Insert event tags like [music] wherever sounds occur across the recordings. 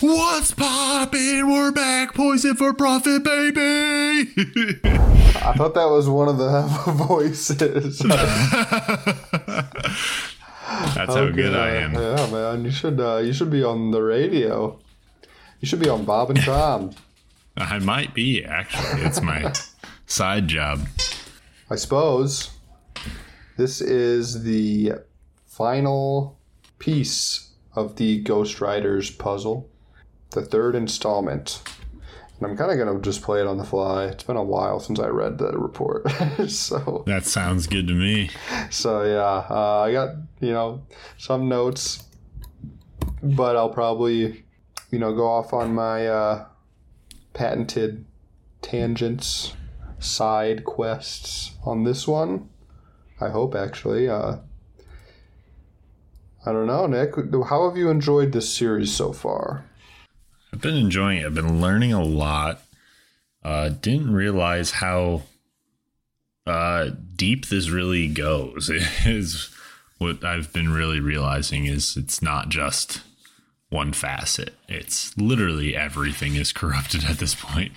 What's poppin'? We're back. Poison for profit, baby. I thought that was one of the [laughs] voices. [laughs] That's how good I am. Yeah, man. You should uh, you should be on the radio. You should be on Bob and Tom. [laughs] I might be actually. It's my side job. I suppose this is the final piece of the Ghost Riders puzzle, the third installment. And I'm kind of going to just play it on the fly. It's been a while since I read the report. [laughs] so That sounds good to me. so yeah, uh, I got, you know, some notes, but I'll probably, you know, go off on my uh, patented tangents, side quests on this one. I hope actually. Uh, I don't know, Nick. How have you enjoyed this series so far? I've been enjoying it. I've been learning a lot. Uh, didn't realize how uh, deep this really goes. [laughs] Is what I've been really realizing is it's not just one facet. It's literally everything is corrupted at this point.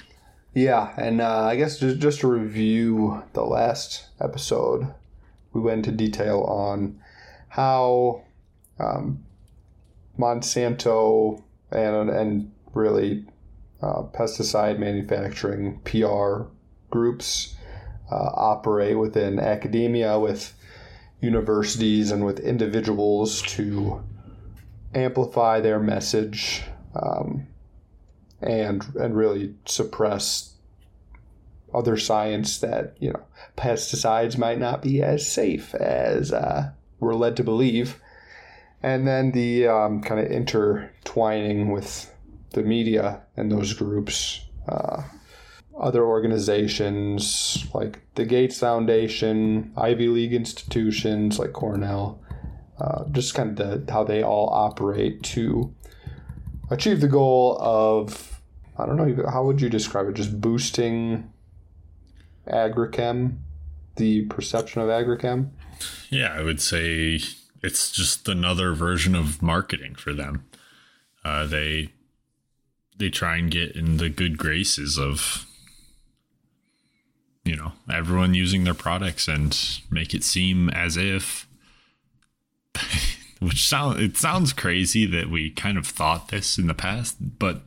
Yeah, and uh, I guess just, just to review the last episode, we went into detail on how um, Monsanto and and really uh, pesticide manufacturing PR groups uh, operate within academia with universities and with individuals to amplify their message um, and and really suppress other science that you know pesticides might not be as safe as uh, we're led to believe. And then the um, kind of intertwining with the media and those groups, uh, other organizations like the Gates Foundation, Ivy League institutions like Cornell, uh, just kind of the, how they all operate to achieve the goal of, I don't know, how would you describe it? Just boosting agrichem, the perception of agrichem? Yeah, I would say it's just another version of marketing for them. Uh, they they try and get in the good graces of you know everyone using their products and make it seem as if [laughs] which sound it sounds crazy that we kind of thought this in the past but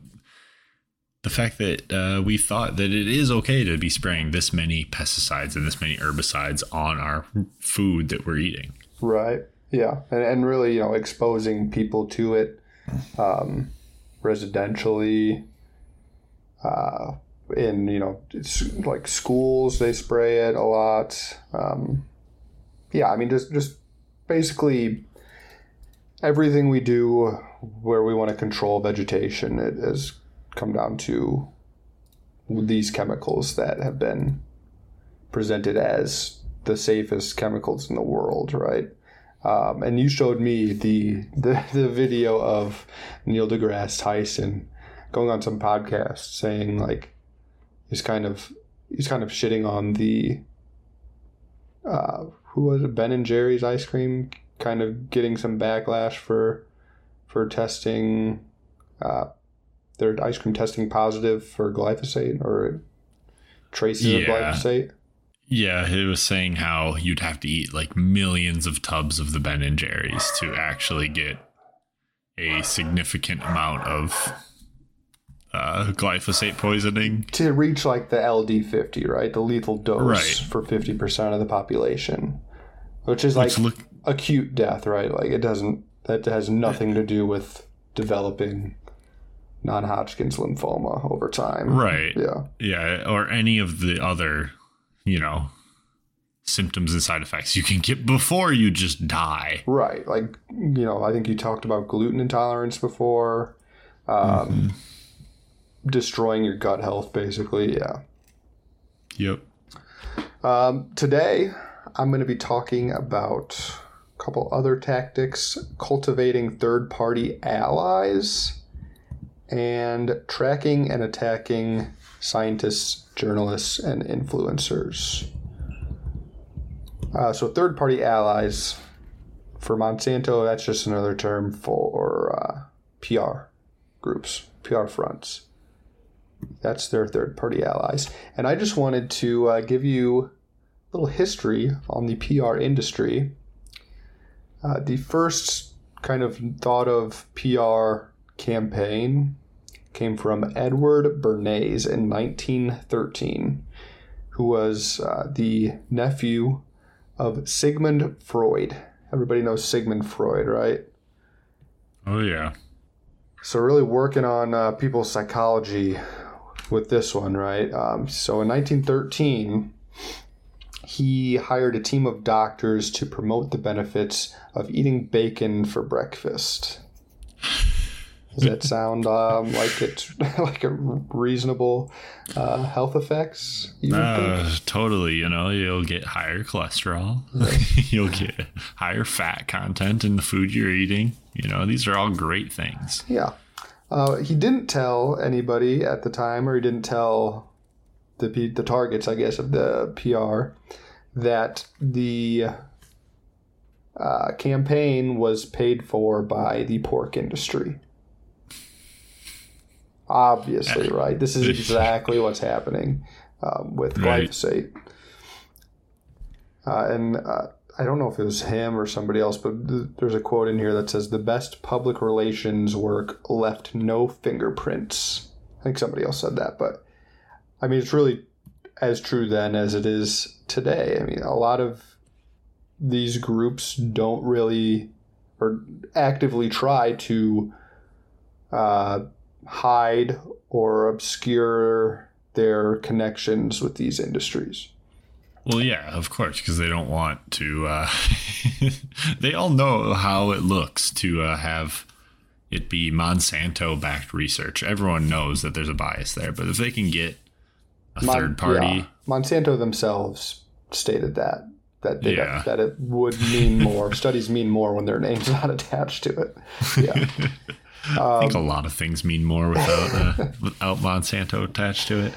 the fact that uh, we thought that it is okay to be spraying this many pesticides and this many herbicides on our food that we're eating. Right. Yeah. And, and really you know exposing people to it. Um, residentially uh, in you know it's like schools they spray it a lot um, yeah i mean just just basically everything we do where we want to control vegetation it has come down to these chemicals that have been presented as the safest chemicals in the world right um, and you showed me the, the the video of Neil deGrasse Tyson going on some podcast saying like he's kind of he's kind of shitting on the uh, who was it Ben and Jerry's ice cream kind of getting some backlash for for testing uh, their ice cream testing positive for glyphosate or traces yeah. of glyphosate. Yeah, he was saying how you'd have to eat like millions of tubs of the Ben and Jerry's to actually get a significant amount of uh, glyphosate poisoning to reach like the LD50, right? The lethal dose right. for 50% of the population, which is like look- acute death, right? Like it doesn't that has nothing to do with developing non-Hodgkin's lymphoma over time. Right. Yeah. Yeah, or any of the other you know, symptoms and side effects you can get before you just die. Right. Like, you know, I think you talked about gluten intolerance before, um, mm-hmm. destroying your gut health, basically. Yeah. Yep. Um, today, I'm going to be talking about a couple other tactics cultivating third party allies and tracking and attacking scientists, journalists, and influencers. Uh, so, third party allies for Monsanto, that's just another term for uh, PR. groups, PR fronts. That's their third party allies. And I just wanted to uh, give you a little history on the PR industry. Uh, the first kind of thought of PR campaign came from Edward Bernays in 1913, who was uh, the nephew of Sigmund Freud. Everybody knows Sigmund Freud, right? Oh yeah. So really working on uh, people's psychology with this one, right? Um, so in 1913, he hired a team of doctors to promote the benefits of eating bacon for breakfast. [laughs] Does that sound um, like it's [laughs] like a reasonable uh, health effects? you? Uh, totally. You know, you'll get higher cholesterol. [laughs] you'll get higher fat content in the food you're eating. You know, these are all great things. Yeah. Uh, he didn't tell anybody at the time, or he didn't tell the the targets, I guess, of the PR that the uh, campaign was paid for by the pork industry. Obviously, right? This is [laughs] exactly what's happening um, with Right. glyphosate. Uh, and uh, I don't know if it was him or somebody else, but th- there's a quote in here that says the best public relations work left no fingerprints. I think somebody else said that, but I mean, it's really as true then as it is today. I mean, a lot of these groups don't really or actively try to uh, hide or obscure their connections with these industries. Well, yeah, of course, because they don't want to. Uh, [laughs] they all know how it looks to uh, have it be Monsanto backed research. Everyone knows that there's a bias there, but if they can get a Mon- third party, yeah. Monsanto themselves stated that that they, Yeah. that it would mean more. [laughs] Studies mean more when their name's not attached to it. Yeah. [laughs] I think a lot of things mean more without uh, [laughs] without Monsanto attached to it.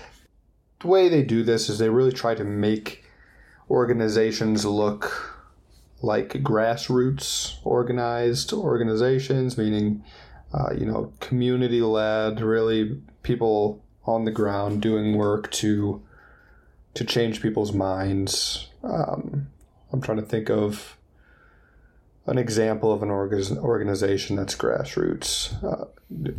the way they do this is they really try to make organizations look like grassroots organized organizations, meaning, uh, you know, community led, really people on the ground doing work to to change people's minds. Um, I'm trying to think of an example of an org- organization that's grassroots. Uh,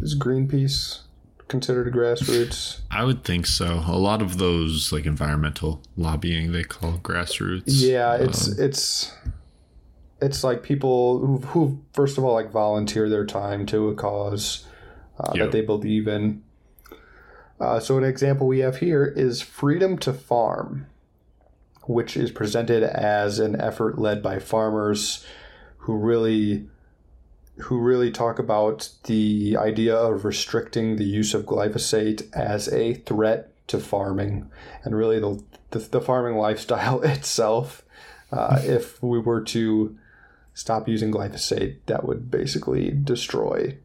is Greenpeace considered grassroots? I would think so. A lot of those like environmental lobbying they call grassroots. Yeah, it's Um, it's it's like people who who first of all like volunteer their time to a cause uh, Yep. that they believe in. Uh, so an example we have here is Freedom to Farm, which is presented as an effort led by farmers who really who really talk about the idea of restricting the use of glyphosate as a threat to farming and really the, the, the farming [laughs] lifestyle itself. Uh, [laughs] if we were to stop using glyphosate, that would basically destroy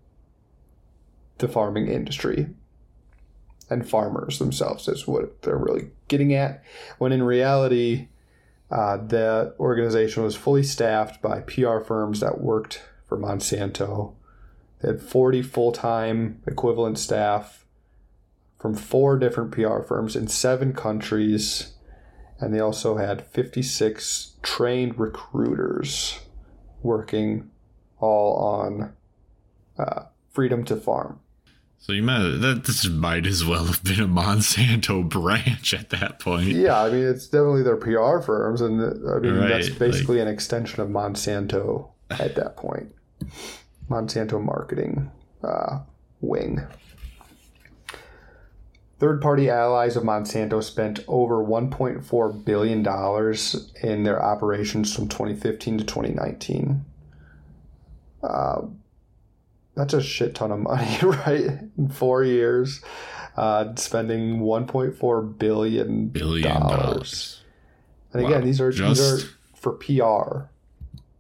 the farming industry and farmers themselves is what they're really getting at. When in reality, uh, the organization was fully staffed by PR firms that worked for Monsanto. They had 40 full time equivalent staff from four different PR firms in seven countries. And they also had 56 trained recruiters working all on uh, Freedom to Farm. So you might that this might as well have been a Monsanto [laughs] branch at that point. Yeah, I mean, it's definitely their PR firms, and uh, I mean, that's Right, basically an extension of Monsanto at that point. Monsanto marketing uh, wing. Third party allies of Monsanto spent over $1.4 billion in their operations from 2015 to 2019. Uh, that's a shit ton of money, [laughs] right? In four years, uh, spending 1.4 billion Billion dollars. And again, Wow. these are these Just- are for PR.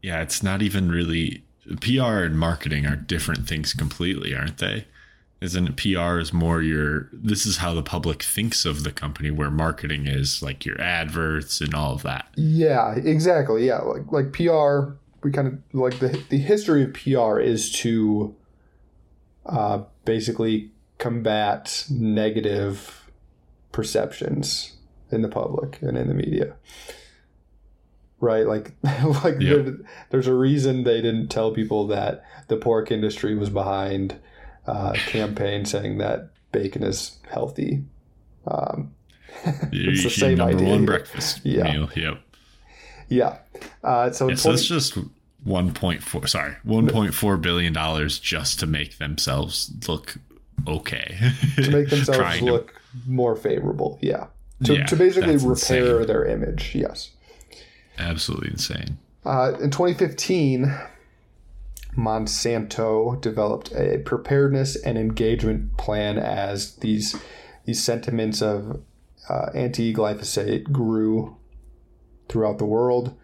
Yeah, it's not even really PR and marketing are different things completely, aren't they? Isn't PR is more your this is how the public thinks of the company where marketing is like your adverts and all of that. Yeah, exactly. Yeah, like like PR. We kind of like the the history of PR is to uh, basically combat negative perceptions in the public and in the media. Right, like, [laughs] like Yep. there, there's a reason they didn't tell people that the pork industry was behind uh, campaign saying that bacon is healthy. Um, [laughs] It's the same number idea one breakfast Yeah. meal. Yep. yeah, uh, so Yeah, so 20 it's just 1.4 sorry 1.4 billion dollars just to make themselves look okay to make [laughs] themselves Trying to- look more favorable. Yeah. To, Yeah, to basically repair insane. their image. Yes. absolutely insane Uh, in 2015, Monsanto developed a preparedness and engagement plan as these these sentiments of uh, anti-glyphosate grew throughout the world,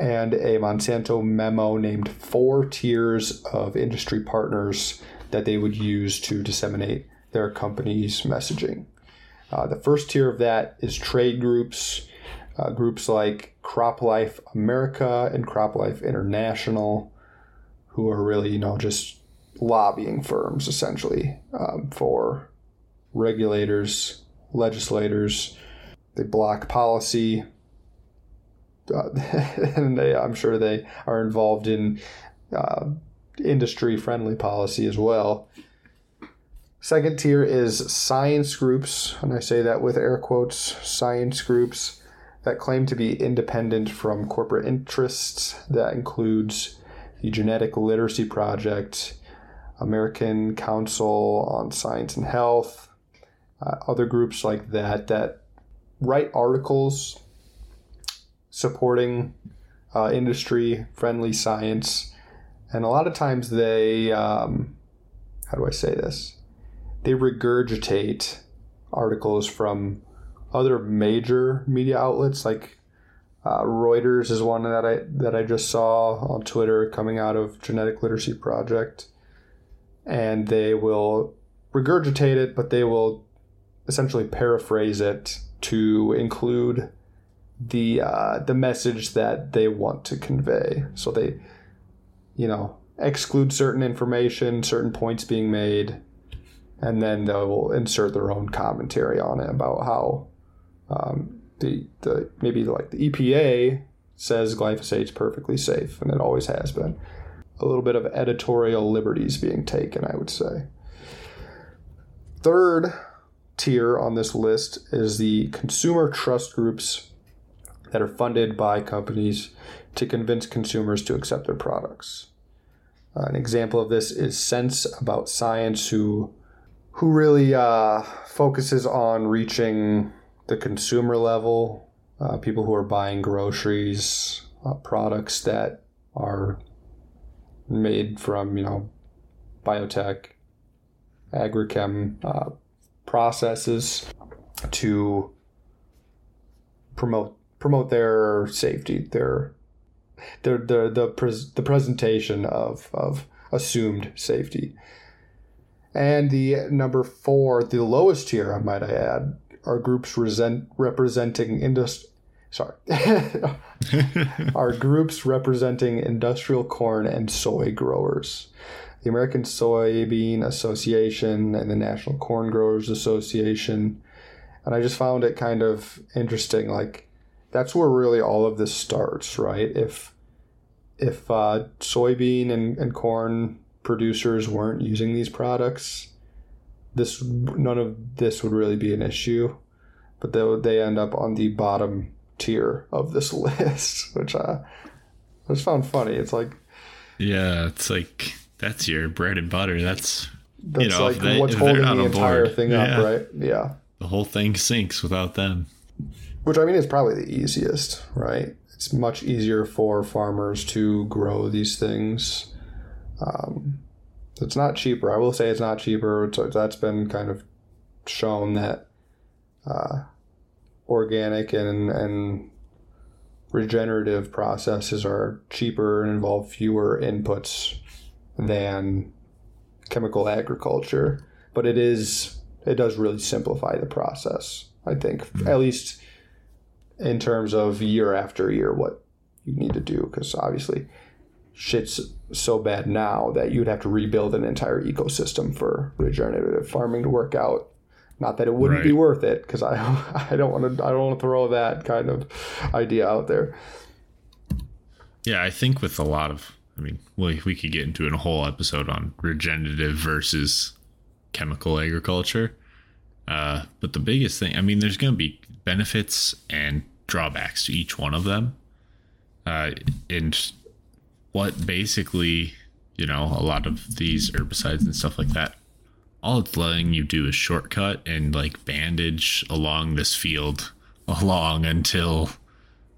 and a Monsanto memo named four tiers of industry partners that they would use to disseminate their company's messaging. Uh, the first tier of that is trade groups, uh, groups like CropLife America and CropLife International, who are really, you know, just lobbying firms essentially um, for regulators, legislators. They block policy. Uh, [laughs] and they, I'm sure they are involved in uh, industry friendly policy as well. Second tier is science groups, and I say that with air quotes science groups that claim to be independent from corporate interests. That includes the Genetic Literacy Project, American Council on Science and Health, uh, other groups like that that write articles supporting uh, industry friendly science. And a lot of times they, um, how do I say this? They regurgitate articles from other major media outlets like uh, Reuters is one that I that I just saw on Twitter coming out of Genetic Literacy Project, and they will regurgitate it, but they will essentially paraphrase it to include the uh, the message that they want to convey. So they, you know, exclude certain information, certain points being made, and then they'll insert their own commentary on it about how um, the the maybe like the EPA says glyphosate's perfectly safe, and it always has been. A little bit of editorial liberties being taken, I would say. Third tier on this list is the consumer trust groups that are funded by companies to convince consumers to accept their products. Uh, an example of this is Sense About Science, who who really uh, focuses on reaching the consumer level, uh, people who are buying groceries, uh, products that are made from you know biotech, agrichem uh, processes to promote promote their safety, their their the the pres- the presentation of of assumed safety. And the number four, the lowest tier, I might add, are groups resent, representing industry. Sorry, [laughs] are groups representing industrial corn and soy growers. The American Soybean Association and the National Corn Growers Association. And I just found it kind of interesting. Like, that's where really all of this starts, right? If if uh, soybean and, and corn producers weren't using these products, this none of this would really be an issue. But they they end up on the bottom tier of this [laughs] list, which uh, I just found funny. It's like yeah it's like that's your bread and butter that's that's know, like they- what's holding the entire board, thing yeah. up, right? Yeah. the whole thing sinks without them Which I mean is probably the easiest, right? It's much easier for farmers to grow these things. Um, it's not cheaper. I will say it's not cheaper. It's, that's been kind of shown that uh, organic and and regenerative processes are cheaper and involve fewer inputs than chemical agriculture. But it is it does really simplify the process. I think at least in terms of year after year what you need to do because obviously shit's so bad now that you'd have to rebuild an entire ecosystem for regenerative farming to work out. Not that it wouldn't right. be worth it, because I [laughs] I don't want to I don't want to throw that kind of idea out there. Yeah, I think with a lot of, I mean, we we could get into a whole episode on regenerative versus chemical agriculture. Uh, but the biggest thing, I mean, there's going to be benefits and drawbacks to each one of them. Uh, and what basically, you know, a lot of these herbicides and stuff like that, all it's letting you do is shortcut and like bandage along this field [laughs] along until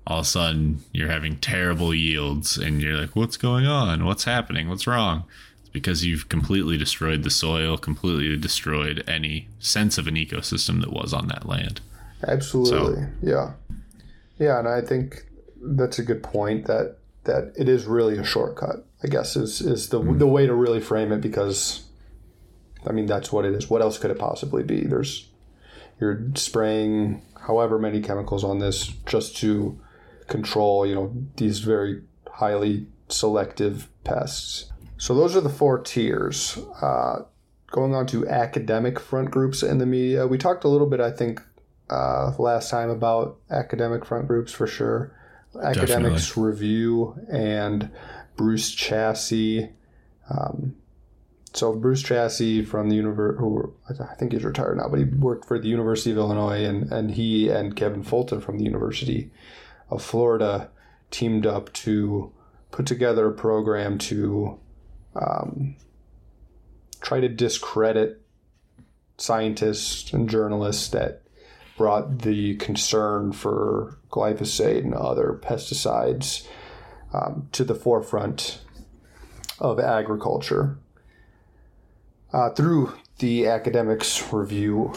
all of a sudden you're having terrible yields and you're like, what's going on? What's happening? What's wrong? It's because you've completely destroyed the soil, completely destroyed any sense of an ecosystem that was on that land. Absolutely. So, yeah. Yeah. And I think that's a good point that that it is really a shortcut. I guess is is the mm. the way to really frame it because, I mean that's what it is. What else could it possibly be? There's you're spraying however many chemicals on this just to control you know these very highly selective pests. So those are the four tiers. Uh, going on to academic front groups in the media, we talked a little bit, I think, uh, last time about academic front groups for sure. Academics Definitely. Review and Bruce Chassy. Um, so Bruce Chassy from the university, who I think he's retired now, but he worked for the University of Illinois, and and he and Kevin Folta from the University of Florida teamed up to put together a program to um, try to discredit scientists and journalists that brought the concern for glyphosate and other pesticides um, to the forefront of agriculture uh, through the Academics Review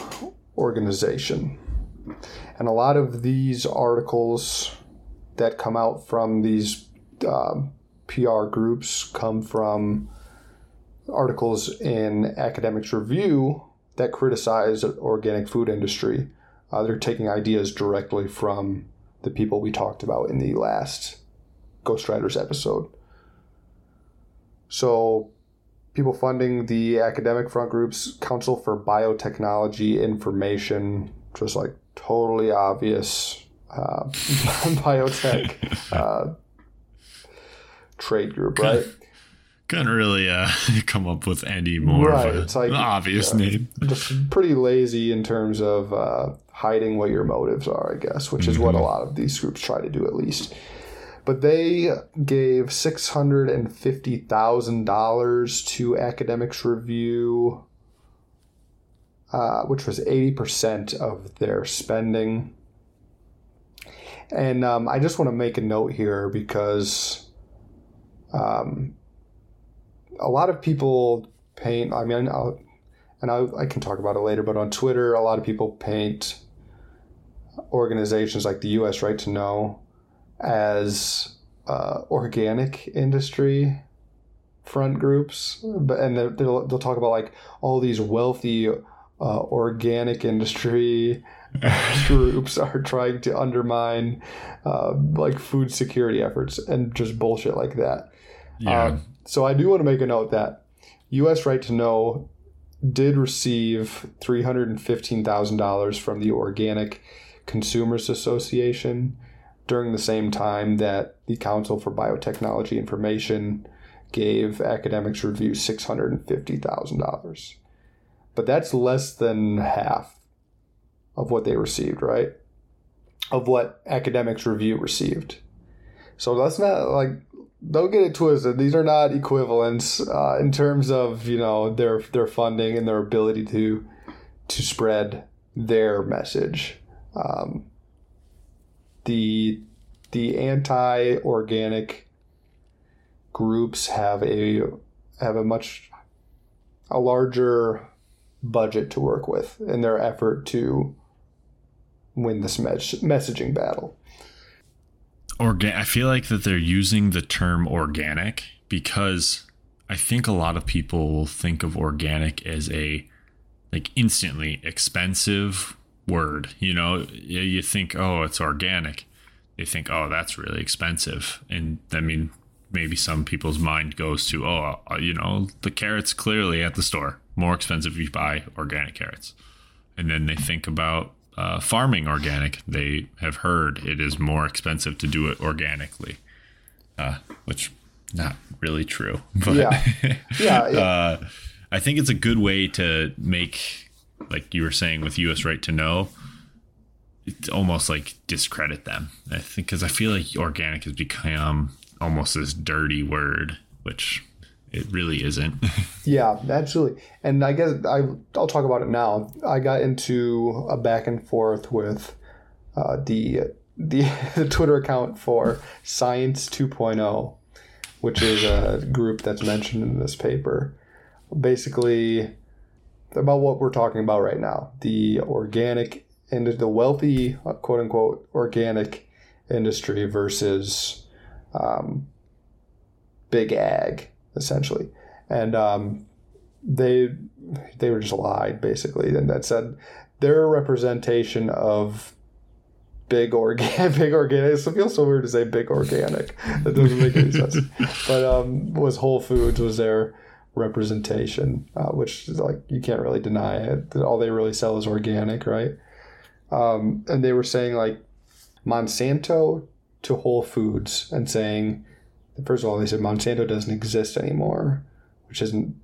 organization. And a lot of these articles that come out from these uh, um, PR groups come from articles in Academics Review that criticize the organic food industry. Uh, they're taking ideas directly from the people we talked about in the last Ghost Riders episode. So, people funding the academic front groups, Council for Biotechnology Information, just like totally obvious uh, [laughs] biotech uh, trade group, right? Couldn't really uh, [laughs] come up with any more right. it's like, obvious name. Just pretty lazy in terms of uh, hiding what your motives are, I guess, which is mm-hmm. what a lot of these groups try to do at least. But they gave six hundred and fifty thousand dollars to Academics Review, uh, which was eighty percent of their spending. And um, I just want to make a note here because um, a lot of people paint. I mean, I'll, and I, I can talk about it later, but on Twitter, a lot of people paint organizations like the U.S. Right to Know as uh, organic industry front groups, but and they'll, they'll talk about like all these wealthy uh, organic industry [laughs] groups are trying to undermine uh, like food security efforts and just bullshit like that. Yeah. Um, so I do want to make a note that U.S. Right to Know did receive three hundred and fifteen thousand dollars from the Organic Consumers Association during the same time that the Council for Biotechnology Information gave Academics Review $650,000. But that's less than half of what they received, right? Of what Academics Review received. So let's not like don't get it twisted. These are not equivalents uh, in terms of you know their their funding and their ability to to spread their message. Um, the the anti-organic groups have a have a much a larger budget to work with in their effort to win this mes- messaging battle. Organ- I feel like that they're using the term organic because I think a lot of people will think of organic as a like instantly expensive word. You know, you think, oh, it's organic. They think, oh, that's really expensive. And I mean, maybe some people's mind goes to, oh, uh, you know, the carrots clearly at the store more expensive if you buy organic carrots, and then they think about uh, farming organic. They have heard it is more expensive to do it organically, uh, which not really true. [laughs] But Yeah. [laughs] Yeah, yeah. uh, I think it's a good way to make, like you were saying with U.S. Right to Know, it's almost like discredit them. I think because I feel like organic has become almost this dirty word, which it really isn't. [laughs] Yeah, absolutely. And I guess I, I'll talk about it now. I got into a back and forth with uh, the, the [laughs] the Twitter account for Science 2.0, which is a group that's mentioned in this paper. Basically, about what we're talking about right now the organic and the wealthy, uh, quote unquote, organic industry versus um, big ag, essentially. And um, they they were just lied basically, and that said their representation of big organic, [laughs] big organic. It feels so weird to say big organic. That doesn't make any sense. [laughs] But um, was Whole Foods was their representation, uh, which is like you can't really deny it. All they really sell is organic, right? Um, and they were saying like Monsanto to Whole Foods and saying, first of all, they said Monsanto doesn't exist anymore, which isn't,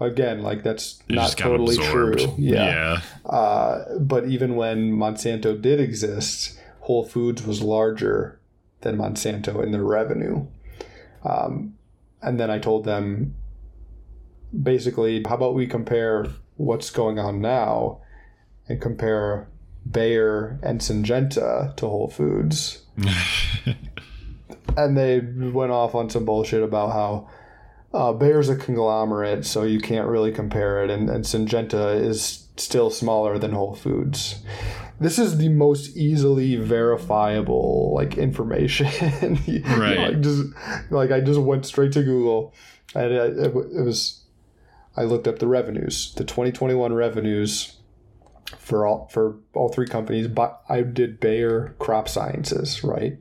again, like that's It not totally true. yeah. Uh, but even when Monsanto did exist, Whole Foods was larger than Monsanto in their revenue. Um, and then I told them basically, how about we compare what's going on now and compare Bayer and Syngenta to Whole Foods? [laughs] and they went off on some bullshit about how uh, Bayer's a conglomerate, so you can't really compare it, and, and Syngenta is still smaller than Whole Foods. This is the most easily verifiable like information. You [laughs] know, Right. like just like I just went straight to Google, and it, it, it was I looked up the revenues, the 2021 revenues for all for all three companies. But I did Bayer Crop Sciences, right?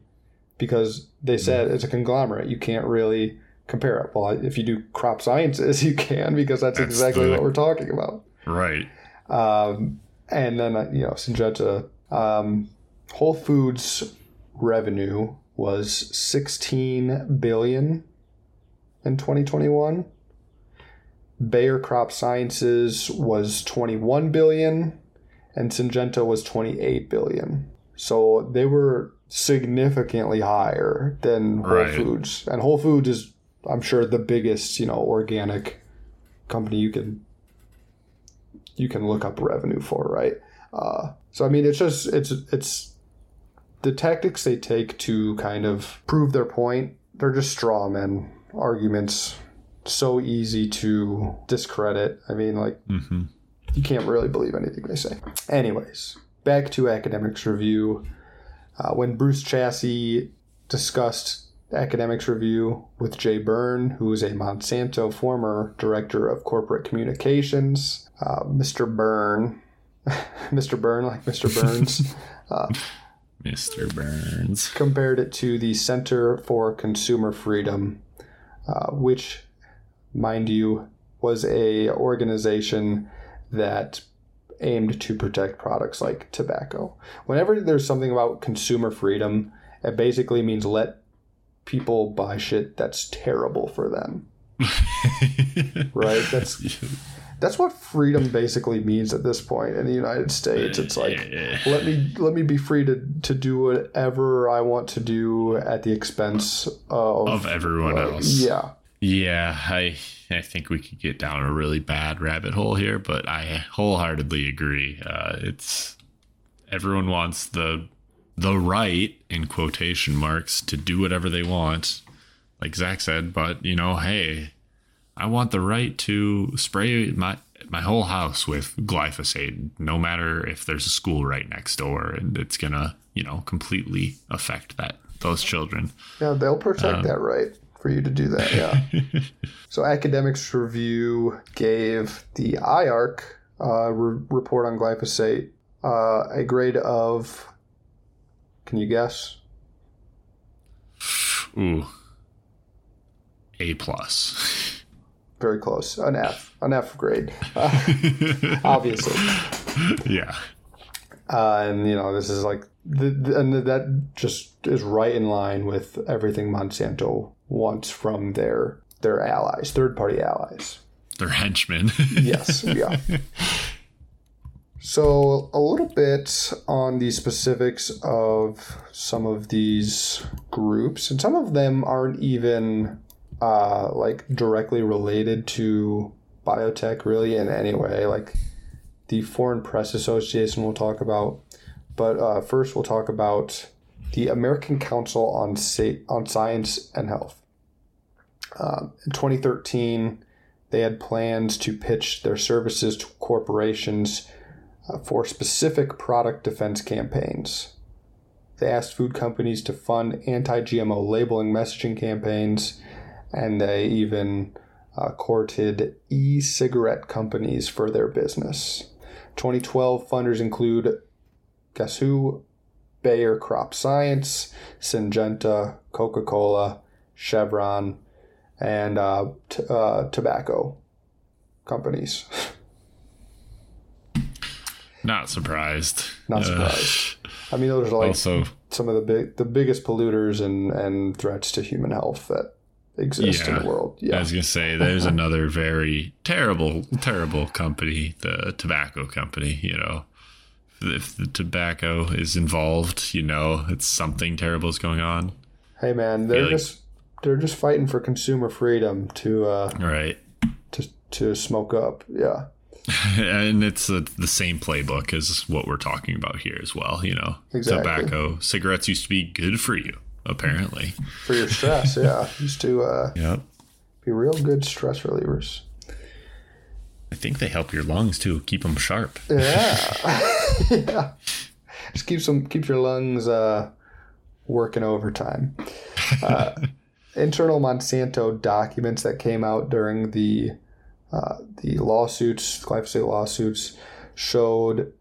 Because they said it's a conglomerate, you can't really compare it. Well, if you do crop sciences, [laughs] you can because that's, That's exactly the- what we're talking about. right. Um, and then uh, you know Syngenta, um, Whole Foods revenue was 16 billion in 2021. Bayer Crop Sciences was 21 billion, and Syngenta was 28 billion. So they were significantly higher than Whole Right. Foods, and Whole Foods is, I'm sure, the biggest you know organic company you can you can look up revenue for, right? Uh, so I mean, it's just it's it's the tactics they take to kind of prove their point. They're just straw men arguments, so easy to discredit. I mean, like hmm you can't really believe anything they say. Anyways, back to academics review. Uh, when Bruce Chassy discussed academics review with Jay Byrne, who is a Monsanto former director of corporate communications, uh, Mr. Byrne, [laughs] Mr. Byrne, like Mr. Burns, [laughs] Mr. Burns. compared it to the Center for Consumer Freedom, uh, which, mind you, was a organization that aimed to protect products like tobacco. Whenever there's something about consumer freedom, it basically means let people buy shit that's terrible for them. [laughs] Right? That's that's what freedom basically means at this point in the United States. It's like let me let me be free to, to do whatever I want to do at the expense of, of everyone uh, else. Yeah. Yeah, I I think we could get down a really bad rabbit hole here, but I wholeheartedly agree. Uh, it's everyone wants the the right in quotation marks to do whatever they want, like Zach said. But you know, hey, I want the right to spray my my whole house with glyphosate, no matter if there's a school right next door, and it's gonna you know completely affect that those children. Yeah, they'll protect that right for you to do that. Yeah. [laughs] so Academics Review gave the IARC uh, re- report on glyphosate uh, a grade of. Can you guess? Ooh, A plus. Very close. An F. An F grade. Uh, [laughs] obviously. Yeah. Uh, and you know this is like the, the, and that just is right in line with everything Monsanto wants from their their allies, third party allies. Their henchmen. [laughs] yes, yeah. So a little bit on the specifics of some of these groups, and some of them aren't even uh, like directly related to biotech really in any way. Like the Foreign Press Association we'll talk about, but uh, first we'll talk about the American Council on Sa- on Science and Health. Um, in 2013, they had plans to pitch their services to corporations uh, for specific product defense campaigns. They asked food companies to fund anti GMO labeling messaging campaigns, and they even uh, courted e cigarette companies for their business. 2012 funders include guess who? Bayer Crop Science, Syngenta, Coca Cola, Chevron, and uh, t- uh, tobacco companies. [laughs] Not surprised. Not surprised. I mean, those are like also some of the big, the biggest polluters and and threats to human health that exist yeah, in the world. Yeah, I was gonna say there's another very terrible, terrible company, the tobacco company. You know, if the tobacco is involved, you know, it's something terrible is going on. Hey man, they're like, just they're just fighting for consumer freedom to uh, right to to smoke up. Yeah. [laughs] and it's a, the same playbook as what we're talking about here as well. You know, exactly. tobacco, cigarettes used to be good for you, apparently. For your stress, yeah, [laughs] used to uh, yep. be real good stress relievers. I think they help your lungs too, keep them sharp. Yeah, [laughs] yeah. Just keeps them keeps your lungs uh, working overtime. Uh, internal Monsanto documents that came out during the uh, the lawsuits, glyphosate lawsuits, showed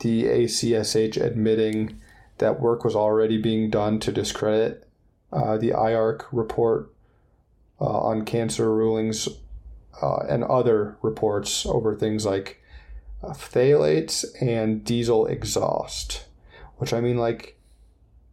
the ACSH admitting that work was already being done to discredit uh, the IARC report uh, on cancer rulings uh, and other reports over things like uh, phthalates and diesel exhaust. Which I mean, like,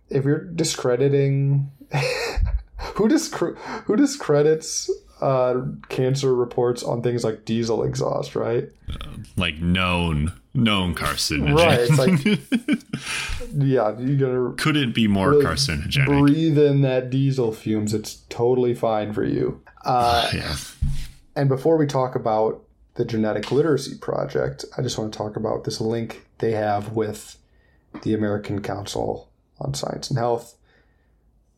if you're discrediting, [laughs] who discre- who discredits uh, cancer reports on things like diesel exhaust, right? Uh, like known known carcinogen. Right. It's like [laughs] yeah, you gotta couldn't be more really carcinogenic. Breathe in that diesel fumes. It's totally fine for you. Uh, [sighs] yeah. And before we talk about the genetic literacy project, I just want to talk about this link they have with the American Council on Science and Health.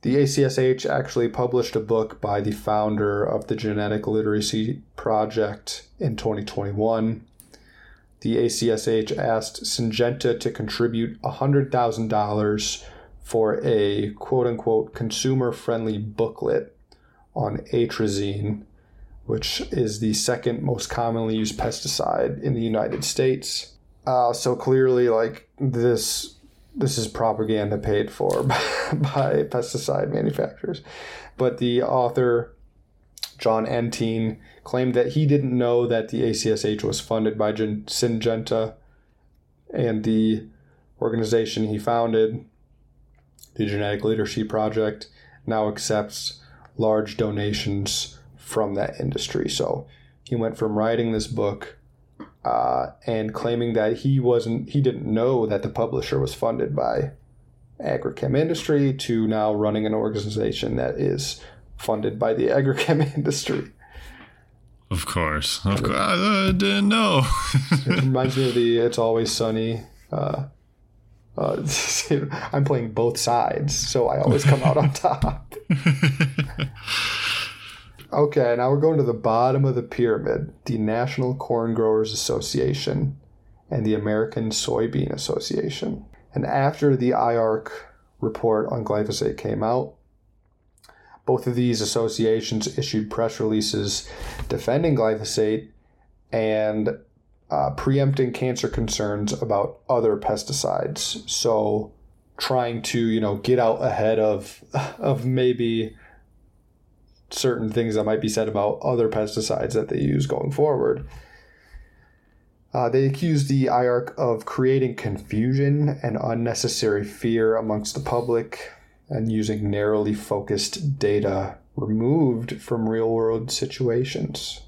The ACSH actually published a book by the founder of the Genetic Literacy Project in 2021. The ACSH asked Syngenta to contribute $100,000 for a quote unquote consumer friendly booklet on atrazine, which is the second most commonly used pesticide in the United States. Uh, so clearly, like this this is propaganda paid for by, [laughs] by pesticide manufacturers. But the author, Jon Entine, claimed that he didn't know that the ACSH was funded by Syngenta and the organization he founded, the Genetic Literacy Project, now accepts large donations from that industry. So he went from writing this book uh, and claiming that he wasn't he didn't know that the publisher was funded by agrichem industry to now running an organization that is funded by the [laughs] agrichem industry. Of course, of course, I didn't know. it [laughs] reminds me of the "It's Always Sunny." Uh, uh, [laughs] I'm playing both sides, so I always come out on top. Okay, now we're going to the bottom of the pyramid the National Corn Growers Association and the American Soybean Association. And after the IARC report on glyphosate came out, both of these associations issued press releases defending glyphosate and uh, preempting cancer concerns about other pesticides. So, trying to you know get out ahead of [laughs] of maybe certain things that might be said about other pesticides that they use going forward. Uh, they accused the IARC of creating confusion and unnecessary fear amongst the public and using narrowly focused data removed from real world situations.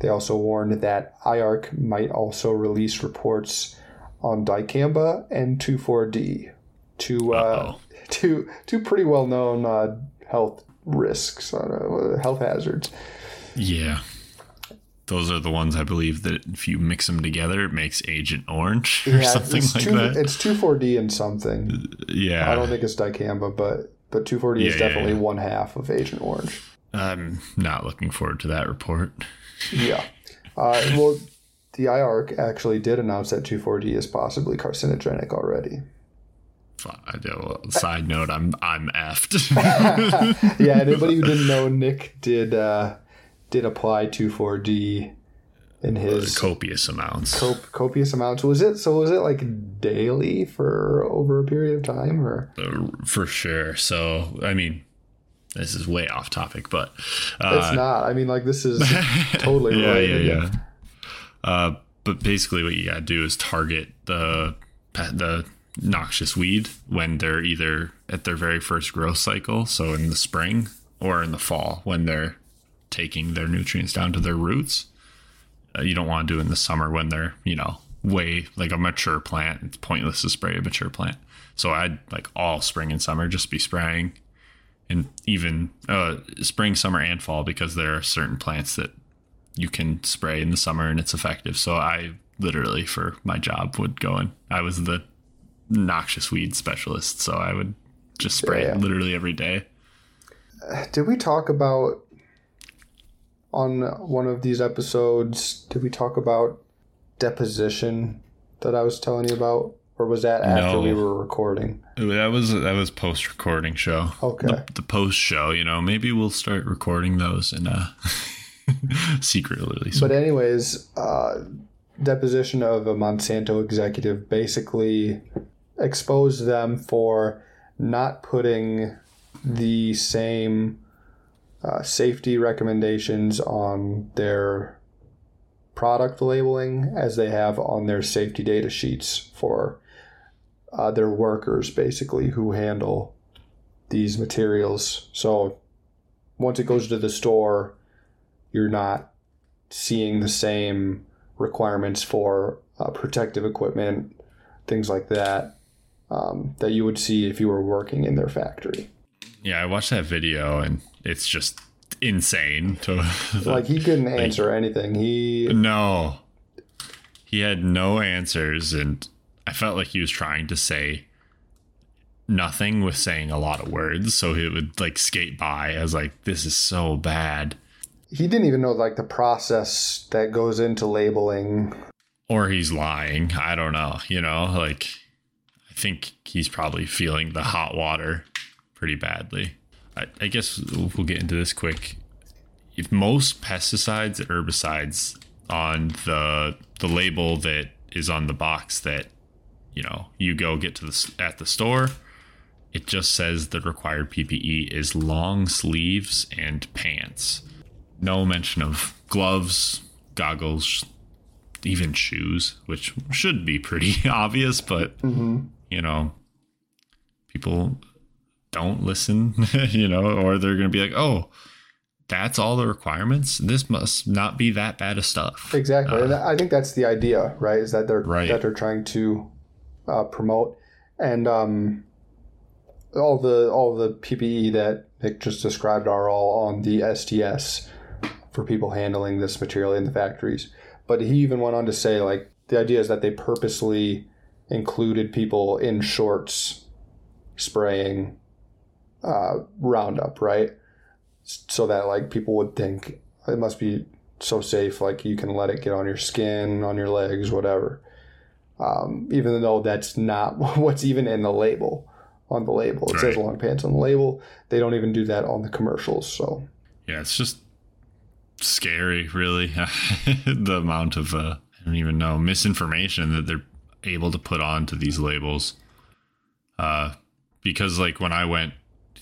They also warned that IARC might also release reports on dicamba and 2,4-D, two, uh, [laughs] two, two pretty well known uh, health risks, uh, health hazards. Yeah. Those are the ones I believe that if you mix them together, it makes Agent Orange or Yeah, something like two, that. It's 2,4-D and something. yeah. I don't think it's dicamba, but but 2,4-D is Yeah, yeah, definitely yeah. one half of Agent Orange. I'm not looking forward to that report. [laughs] Yeah. Uh, well, the IARC actually did announce that 2,4-D is possibly carcinogenic already. Do- Side note, I'm I'm effed. [laughs] Yeah, anybody who didn't know, [laughs] Nick did uh, did apply 2,4-D in his Copious amounts. cop- copious amounts. Was it so? Was it like daily for over a period of time, or Uh, for sure. So, I mean, this is way off topic, but uh, it's not? I mean, like this is [laughs] totally yeah, yeah, related. yeah. Uh, but basically, what you gotta do is target the the noxious weed when they're either at their very first growth cycle, so in the spring, or in the fall when they're taking their nutrients down to their roots. Uh, you don't want to do in the summer when they're you know way like a mature plant. It's pointless to spray a mature plant. So I'd like all spring and summer just be spraying and even uh, spring, summer, and fall because there are certain plants that you can spray in the summer and it's effective. So I literally, for my job, would go and I was the noxious weed specialist, so I would just spray Yeah. it literally every day. Did we talk about on one of these episodes? Did we talk about deposition that I was telling you about, or was that after No. we were recording? That was that was post recording show. Okay. The, the post show, you know, maybe we'll start recording those and uh [laughs] secret release. But anyways, uh, deposition of a Monsanto executive basically exposed them for not putting the same uh, safety recommendations on their product labeling as they have on their safety data sheets for uh, their workers, basically, who handle these materials. So once it goes to the store, you're not seeing the same requirements for uh, protective equipment, things like that, um, that you would see if you were working in their factory. yeah, I watched that video and it's just insane. To [laughs] Like he couldn't answer anything. He No. He had no answers, and I felt like he was trying to say nothing with saying a lot of words. So he would like skate by as like, this is so bad. he didn't even know like the process that goes into labeling. Or he's lying. I don't know. You know, like, I think he's probably feeling the hot water pretty badly. I, I guess we'll get into this quick. If most pesticides and herbicides on the the label that is on the box that you know you go get to the at the store, it just says the required PPE is long sleeves and pants. No mention of gloves, goggles, even shoes, which should be pretty [laughs] obvious, but mm-hmm. You know, people don't listen, [laughs] you know, or they're going to be like, oh, that's all the requirements. This must not be that bad of stuff. Exactly, and I think that's the idea, right? Is that they're Right. that they're trying to uh, promote, and um, all the all the PPE that Nick just described are all on the SDS for people handling this material in the factories. But he even went on to say, like, the idea is that they purposely included people in shorts spraying uh, Roundup, right? So that like people would think it must be so safe, like you can let it get on your skin, on your legs, whatever. Um, even though that's not [laughs] what's even in the label. On the label, it says long pants on the label. They don't even do that on the commercials. So Yeah, it's just scary, really. [laughs] the amount of, uh, I don't even know, misinformation that they're able to put onto these labels. Uh, because, like, when I went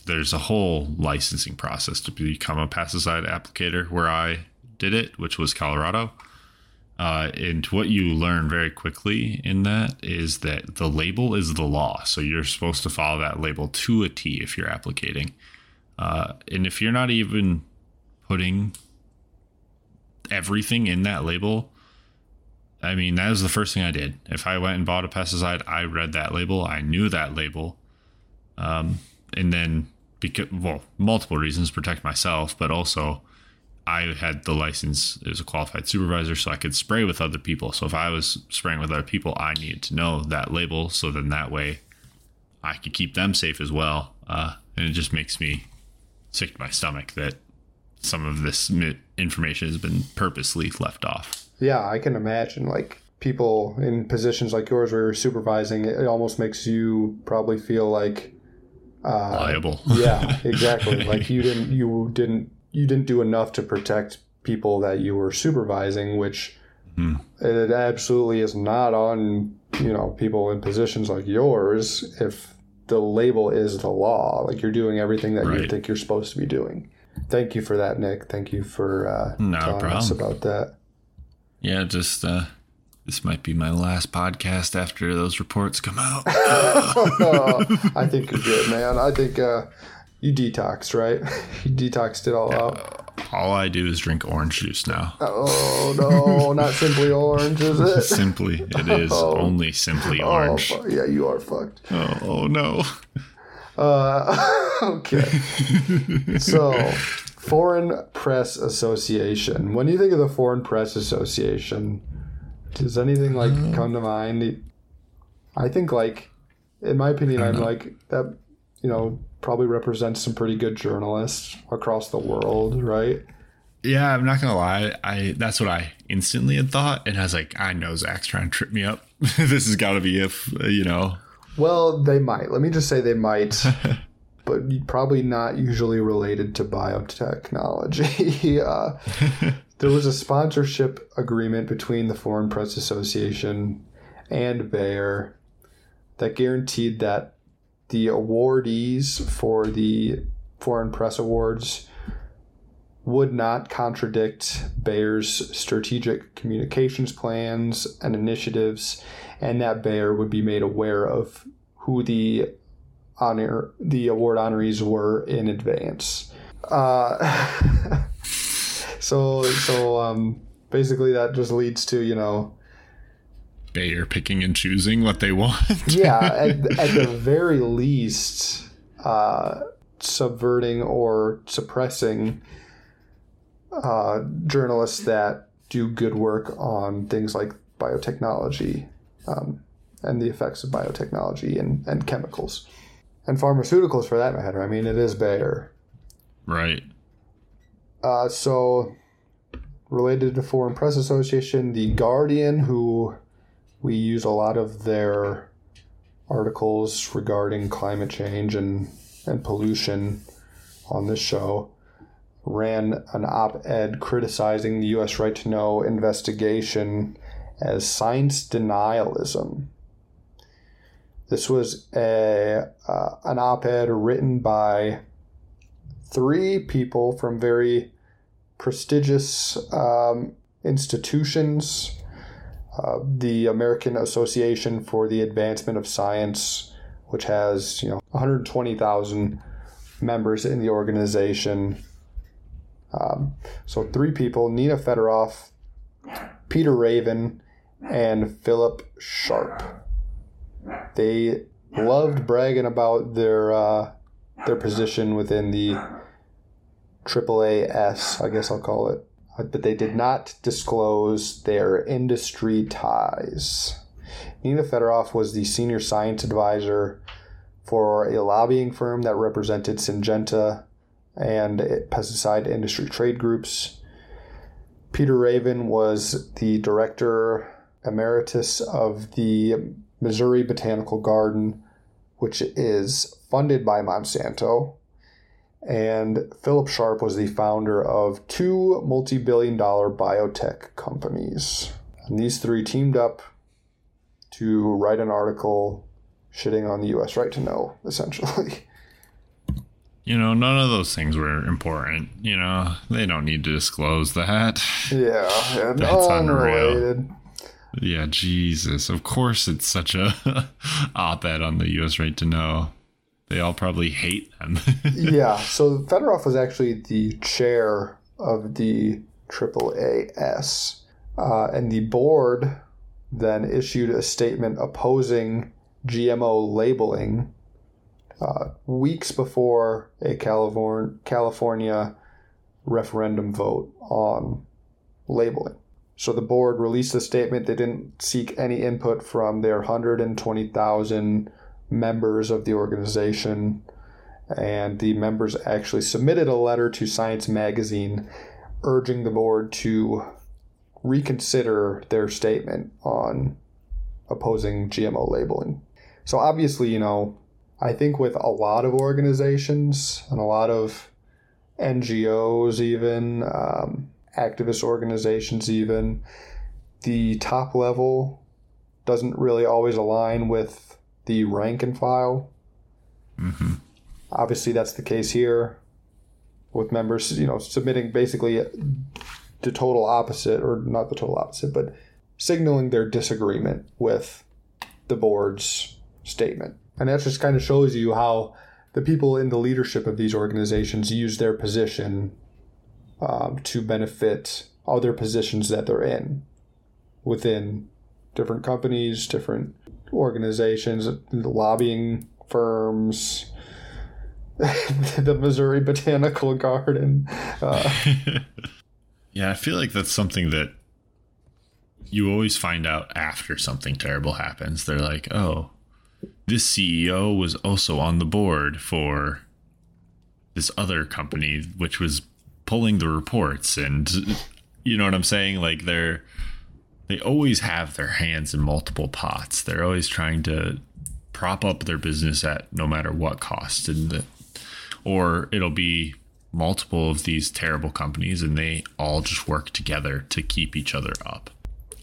there's a whole licensing process to become a pesticide applicator where I did it, which was Colorado. Uh, and what you learn very quickly in that is that the label is the law. So you're supposed to follow that label to a T if you're applicating. Uh, and if you're not even putting everything in that label, I mean, that was the first thing I did. If I went and bought a pesticide, I read that label, I knew that label. Um, and then, because, well, multiple reasons protect myself, but also I had the license as a qualified supervisor, so I could spray with other people. So if I was spraying with other people, I needed to know that label. So then that way I could keep them safe as well. Uh, and it just makes me sick to my stomach that some of this information has been purposely left off. Yeah, I can imagine like people in positions like yours where you're supervising, it almost makes you probably feel like uh, liable. [laughs] yeah, [laughs] exactly. like you didn't you didn't you didn't do enough to protect people that you were supervising, which mm. it absolutely is not on you know people in positions like yours if the label is the law. Like you're doing everything that right. you think you're supposed to be doing. Thank you for that, Nick. Thank you for uh, Not telling us about that. Yeah, just uh, this might be my last podcast after those reports come out. [laughs] [laughs] I think you're good, man. I think uh, you detoxed, right? [laughs] you detoxed it all out. All I do is drink orange juice now. Oh no, not simply orange, is it? simply, it is oh. only simply oh, orange. Oh, yeah, you are fucked. Oh, oh no. Uh, okay. so, Foreign Press Association. When you think of the Foreign Press Association, does anything like uh, come to mind? I think like, in my opinion, I'm know. like that. You know, probably represents some pretty good journalists across the world, right? Yeah, I'm not gonna lie. I that's what I instantly had thought, and I was like, I know Zach's trying to trip me up. [laughs] this has got to be if you know. Well, they might. Let me just say they might, [laughs] but probably not usually related to biotechnology. [laughs] uh, there was a sponsorship agreement between the Foreign Press Association and Bayer that guaranteed that the awardees for the Foreign Press Awards would not contradict Bayer's strategic communications plans and initiatives, and that Bayer would be made aware of who the honor the award honorees were in advance. Uh, [laughs] so so um, basically that just leads to you know Bayer picking and choosing what they [laughs] want. yeah, at, [laughs] at, the very least, uh, subverting or suppressing uh, journalists that do good work on things like biotechnology um, and the effects of biotechnology and, and chemicals and pharmaceuticals for that matter. I mean, it is Bayer. Right. Uh, so, related to Foreign Press Association, The Guardian, who we use a lot of their articles regarding climate change and, and pollution on this show. Ran an op ed criticizing the U.S. Right to Know investigation as science denialism. This was a, uh, an op ed written by three people from very prestigious um, institutions uh, the American Association for the Advancement of Science, which has you know 120,000 members in the organization. Um, so three people: Nina Fedoroff, Peter Raven, and Philip Sharp. They loved bragging about their uh, their position within the AAAS, I guess I'll call it, but they did not disclose their industry ties. Nina Fedoroff was the senior science advisor for a lobbying firm that represented Syngenta and pesticide industry trade groups. Peter Raven was the director emeritus of the Missouri Botanical Garden, which is funded by Monsanto and Philip Sharp was the founder of two multi billion dollar biotech companies. And these three teamed up to write an article shitting on the US right to know, essentially. [laughs] You know, none of those things were important. You know, they don't need to disclose that. Yeah, yeah That's unrelated. Yeah, Jesus. Of course, it's such a [laughs] op ed on the U.S. right to know. They all probably hate them. [laughs] yeah, so Fedoroff was actually the chair of the AAAS, uh, and the board then issued a statement opposing GMO labeling uh, weeks before a Californ- California referendum vote on labeling. So the board released a statement. They didn't seek any input from their 120,000 members of the organization. And the members actually submitted a letter to Science Magazine urging the board to reconsider their statement on opposing GMO labeling. So, obviously, you know, I think with a lot of organizations and a lot of NGOs, even um, activist organizations, even the top level doesn't really always align with the rank and file. hmm Obviously, that's the case here with members, you know, submitting basically the total opposite, or not the total opposite, but signaling their disagreement with the board's statement. And that just kind of shows you how the people in the leadership of these organizations use their position um, to benefit other positions that they're in within different companies, different organizations, lobbying firms, [laughs] the Missouri Botanical Garden. Uh, [laughs] yeah, I feel like that's something that you always find out after something terrible happens. They're like, oh, this CEO was also on the board for this other company, which was pulling the reports. And you know what I'm saying? Like, they're, they always have their hands in multiple pots. They're always trying to prop up their business at no matter what cost. And the, or it'll be multiple of these terrible companies and they all just work together to keep each other up.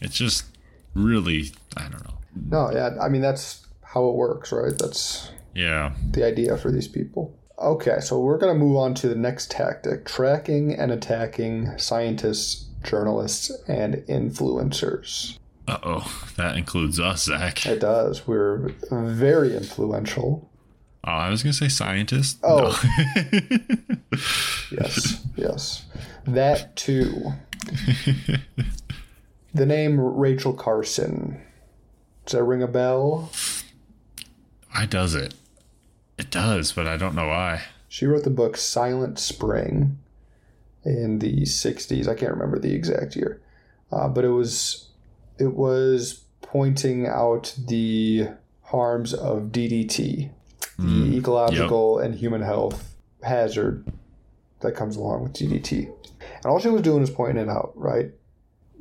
It's just really, I don't know. no, yeah, I mean, that's how it works, right? That's Yeah. the idea for these people. Okay, so we're going to move on to the next tactic tracking and attacking scientists, journalists, and influencers. Uh oh. That includes us, Zach. It does. We're very influential. Oh, I was going to say scientists. Oh. No. Yes, [laughs] yes. That too. The name Rachel Carson. Does that ring a bell? Why does it? It does, but I don't know why. She wrote the book Silent Spring in the 60s. I can't remember the exact year. Uh, but it was it was pointing out the harms of DDT, the ecological and human health hazard that comes along with DDT. And all she was doing was pointing it out, right?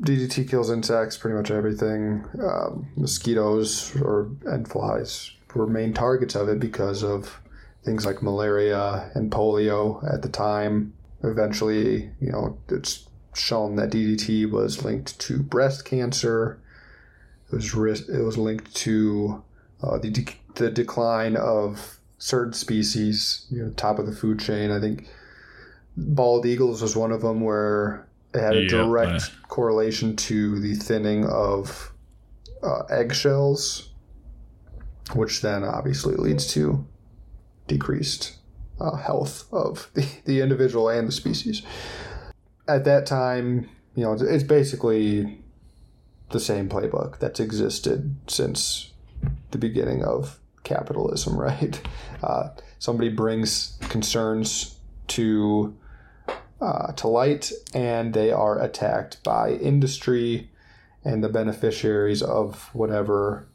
DDT kills insects, pretty much everything. Um, mosquitoes or and flies were main targets of it because of things like malaria and polio at the time. Eventually, you know, it's shown that DDT was linked to breast cancer. It was ris- it was linked to uh, the de- the decline of certain species, you know, top of the food chain. I think bald eagles was one of them where it had a Yeah, direct correlation to the thinning of uh, eggshells, which then obviously leads to decreased uh, health of [laughs] the, the individual and the species. At that time, you know, it's, basically the same playbook that's existed since the beginning of capitalism, [laughs] right? Uh, somebody brings concerns to uh, to light, and they are attacked by industry and the beneficiaries of whatever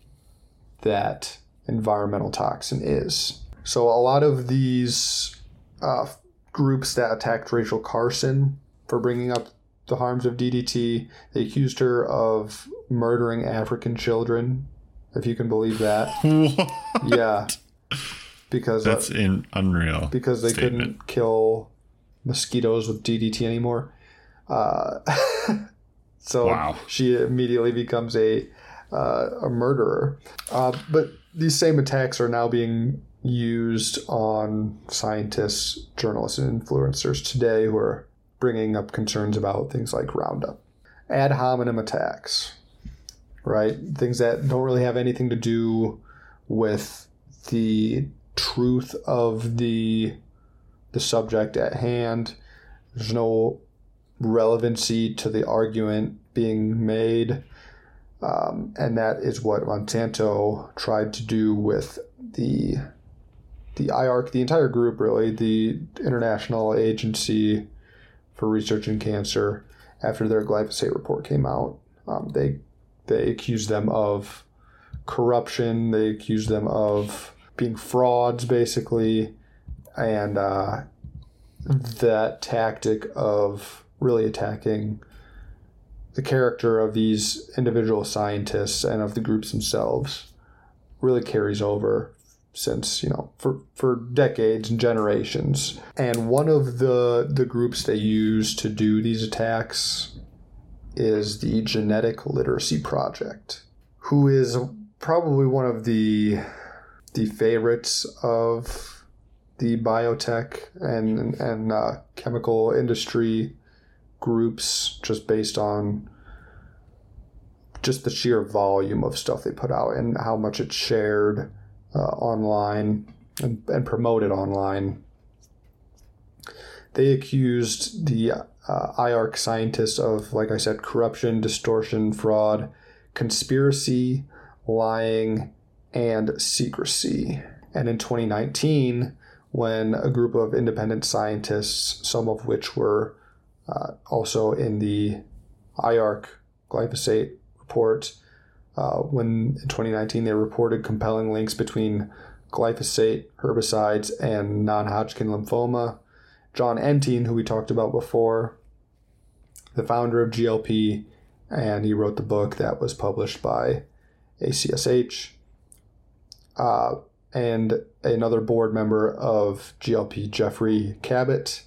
that environmental toxin is. So a lot of these uh, groups that attacked Rachel Carson for bringing up the harms of DDT, they accused her of murdering African children, if you can believe that. [laughs] What? Yeah, because uh, That's in unreal. because they statement. couldn't kill mosquitoes with DDT anymore. Uh, [laughs] so Wow. she immediately becomes a uh, a murderer. Uh, but these same attacks are now being used on scientists, journalists, and influencers today who are bringing up concerns about things like Roundup. Ad hominem attacks, right? Things that don't really have anything to do with the truth of the the subject at hand. There's no relevancy to the argument being made. Um, and that is what Monsanto tried to do with the the IARC, the entire group, really, the International Agency for Research in Cancer, after their glyphosate report came out. Um, they they accused them of corruption. They accused them of being frauds, basically, and uh, that tactic of really attacking the character of these individual scientists and of the groups themselves really carries over since you know for for decades and generations. And one of the the groups they use to do these attacks is the genetic literacy project who is probably one of the the favorites of the biotech and and uh, chemical industry groups just based on just the sheer volume of stuff they put out and how much it's shared uh, online and, and promoted online. They accused the uh, IARC scientists of, like I said, corruption, distortion, fraud, conspiracy, lying, and secrecy. And in 2019, when a group of independent scientists, some of which were uh, also in the IARC glyphosate report, uh, when in 2019 they reported compelling links between glyphosate herbicides and non Hodgkin lymphoma. Jon Entine, who we talked about before, the founder of GLP, and he wrote the book that was published by ACSH. Uh, and another board member of GLP, Geoffrey Kabat,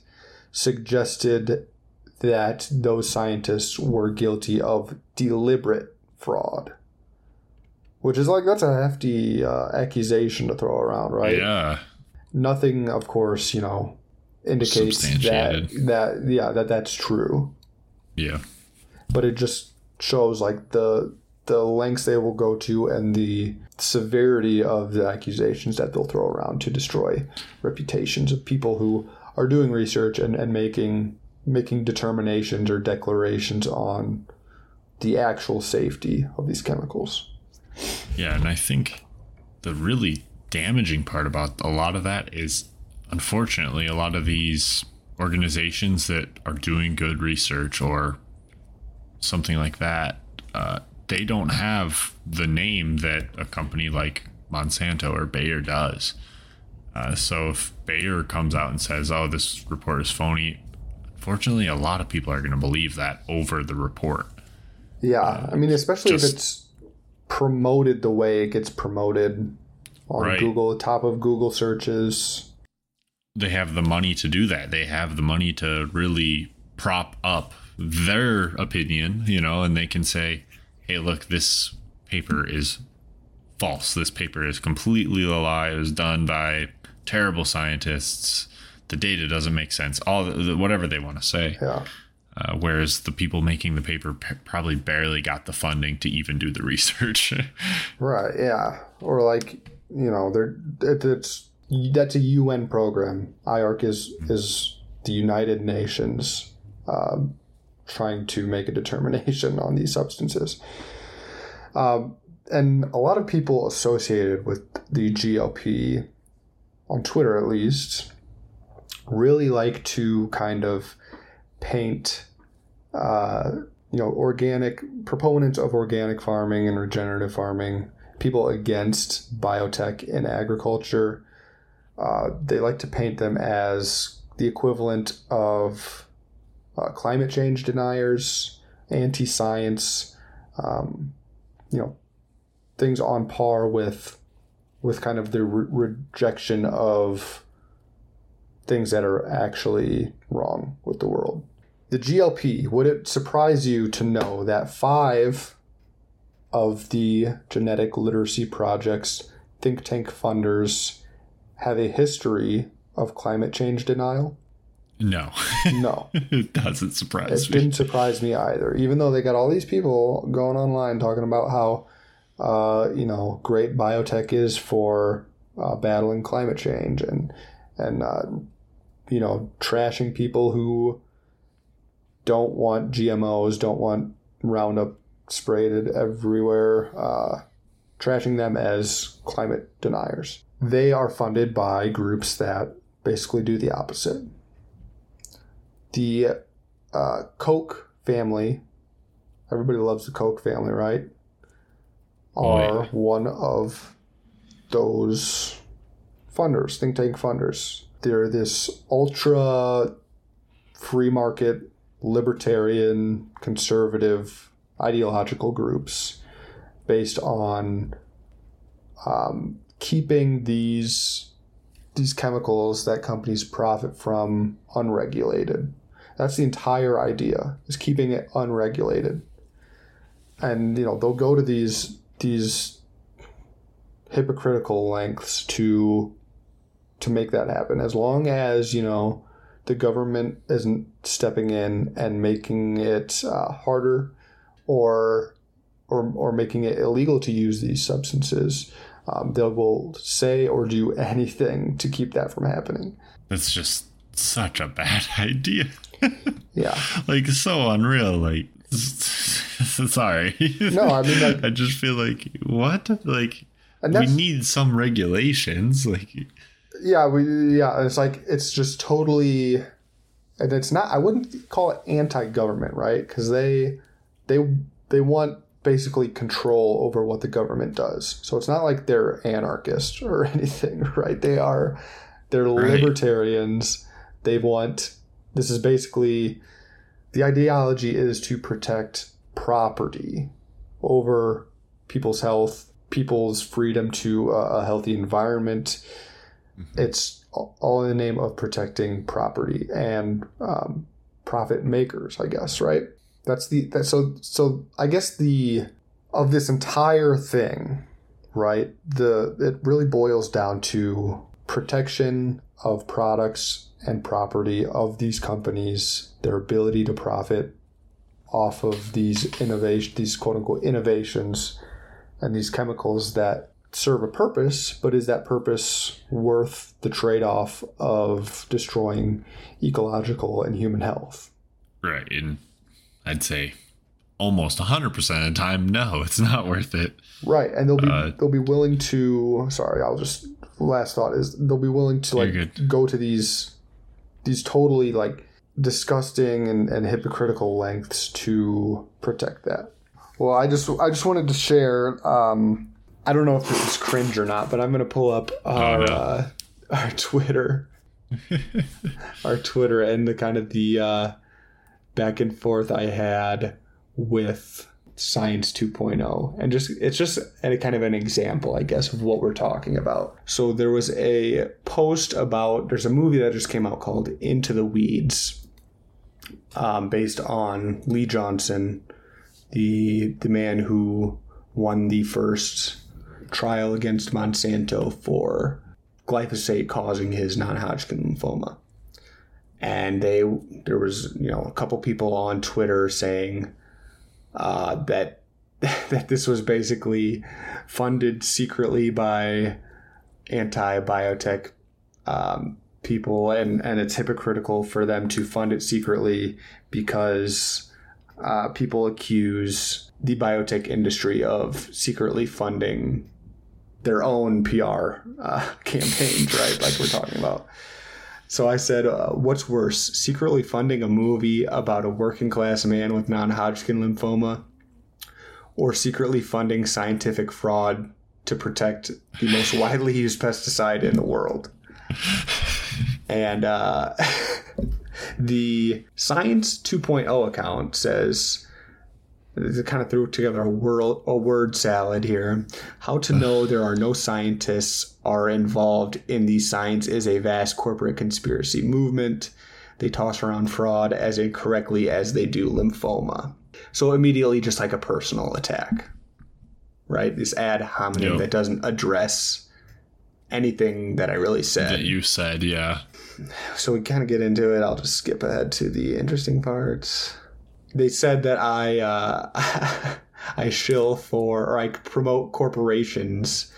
suggested that those scientists were guilty of deliberate fraud. Which is like, that's a hefty uh, accusation to throw around, right? Yeah. Nothing, of course, you know, indicates that, that, yeah, that that's true. Yeah. But it just shows like the the lengths they will go to and the severity of the accusations that they'll throw around to destroy reputations of people who are doing research and, and making making determinations or declarations on the actual safety of these chemicals. Yeah, and I think the really damaging part about a lot of that is unfortunately a lot of these organizations that are doing good research or something like that, uh, they don't have the name that a company like Monsanto or Bayer does. Uh, so if Bayer comes out and says, "Oh, this report is phony," fortunately, a lot of people are going to believe that over the report. Yeah, I mean, especially just- if it's promoted the way it gets promoted on Right. Google, top of Google searches. they have the money to do that. They have the money to really prop up their opinion, you know, and they can say, hey, look, this paper is false. This paper is completely a lie. It was done by terrible scientists. The data doesn't make sense. All the, the- whatever they want to say. Yeah. Uh, whereas the people making the paper p- probably barely got the funding to even do the research. [laughs] Right. Yeah. Or like you know, they're it, it's that's a UN program. IARC is is the United Nations um, trying to make a determination [laughs] on these substances. Um, and a lot of people associated with the GLP, on Twitter at least, really like to kind of paint uh, you know, organic proponents of organic farming and regenerative farming, people against biotech in agriculture, uh, they like to paint them as the equivalent of uh, climate change deniers, anti-science, um, you know, things on par with with kind of the re- rejection of things that are actually wrong with the world the GLP, would it surprise you to know that five of the genetic literacy project's think tank funders have a history of climate change denial? No, [laughs] No. it doesn't it surprise me. didn't surprise me either. Even though they got all these people going online talking about how, uh, you know, great biotech is for uh, battling climate change and and uh, you know trashing people who don't want GMOs, don't want Roundup sprayed everywhere, uh, trashing them as climate deniers. They are funded by groups that basically do the opposite. The uh, Koch family, everybody loves the Koch family, right? Oh, Are yeah. one of those funders, think tank funders. They're this ultra free market, libertarian, conservative ideological groups based on um, keeping these these chemicals that companies profit from unregulated. That's the entire idea is keeping it unregulated. And you know they'll go to these these hypocritical lengths to to make that happen. As long as you know the government isn't stepping in and making it uh, harder or or or making it illegal to use these substances, um, they will say or do [laughs] anything to keep that from happening. That's just such a bad [laughs] idea. Yeah. like so unreal. Like, [laughs] sorry. No, I mean, like- I just feel like what? Like, we need some regulations. Like, yeah, we yeah, it's like it's just totally and it's not I wouldn't call it anti-government, right? Cuz they they they want basically control over what the government does. So it's not like they're anarchists or [laughs] anything, right? They are they're Right. libertarians. They want this is basically the ideology is to protect property over people's health, people's freedom to a, a healthy environment. It's all in the name of protecting property and um, profit makers, I guess, right? That's the that, so so. I guess the of this entire thing, right? The it really boils down to protection of products and property of these companies, their ability to profit off of these innovation, these quote unquote innovations, and these chemicals that serve a purpose, but is that purpose worth the trade off of destroying ecological and human health? right. And I'd say almost 100% of the time, no, [laughs] it's not worth it. Right, and they'll be Uh, they'll be willing to. Sorry, I'll just last thought is they'll be willing to like go to these these totally like disgusting and, and hypocritical lengths to protect that. Well, I just I just wanted to share. Um, I don't know if this is cringe or not, but I'm gonna pull up our no. uh, our Twitter, [laughs] our Twitter, and the kind of the uh, back and forth I had with Science 2.0, and just it's just a kind of an example, I guess, of what we're talking about. So there was a post about there's a movie that just came out called Into the Weeds, um, based on Lee Johnson, the the man who won the first trial against Monsanto for glyphosate causing his non-Hodgkin lymphoma. And they there was you know a couple people on Twitter saying uh, that [laughs] that this was basically funded secretly by anti-biotech um, people, and and it's hypocritical for them to fund it secretly because uh, people accuse the biotech industry of secretly funding their own PR uh, [laughs] campaigns, right? Like we're talking about. So I said, uh, what's worse, secretly funding a movie about a working class man with non Hodgkin lymphoma, or secretly funding scientific fraud to protect the most [laughs] widely used pesticide in the world? And uh, [laughs] the Science 2.0 account says, kind of threw together a world, a word salad here. How to know there are no scientists are involved in the science is a vast corporate conspiracy movement. They toss around fraud as incorrectly as they do lymphoma. So immediately, just like a personal attack, right? This ad hominem Yep. that doesn't address anything that I really said. That you said, yeah. So we kind of get into it. I'll just skip ahead to the interesting parts. They said that I uh, [laughs] I shill for or I promote corporations,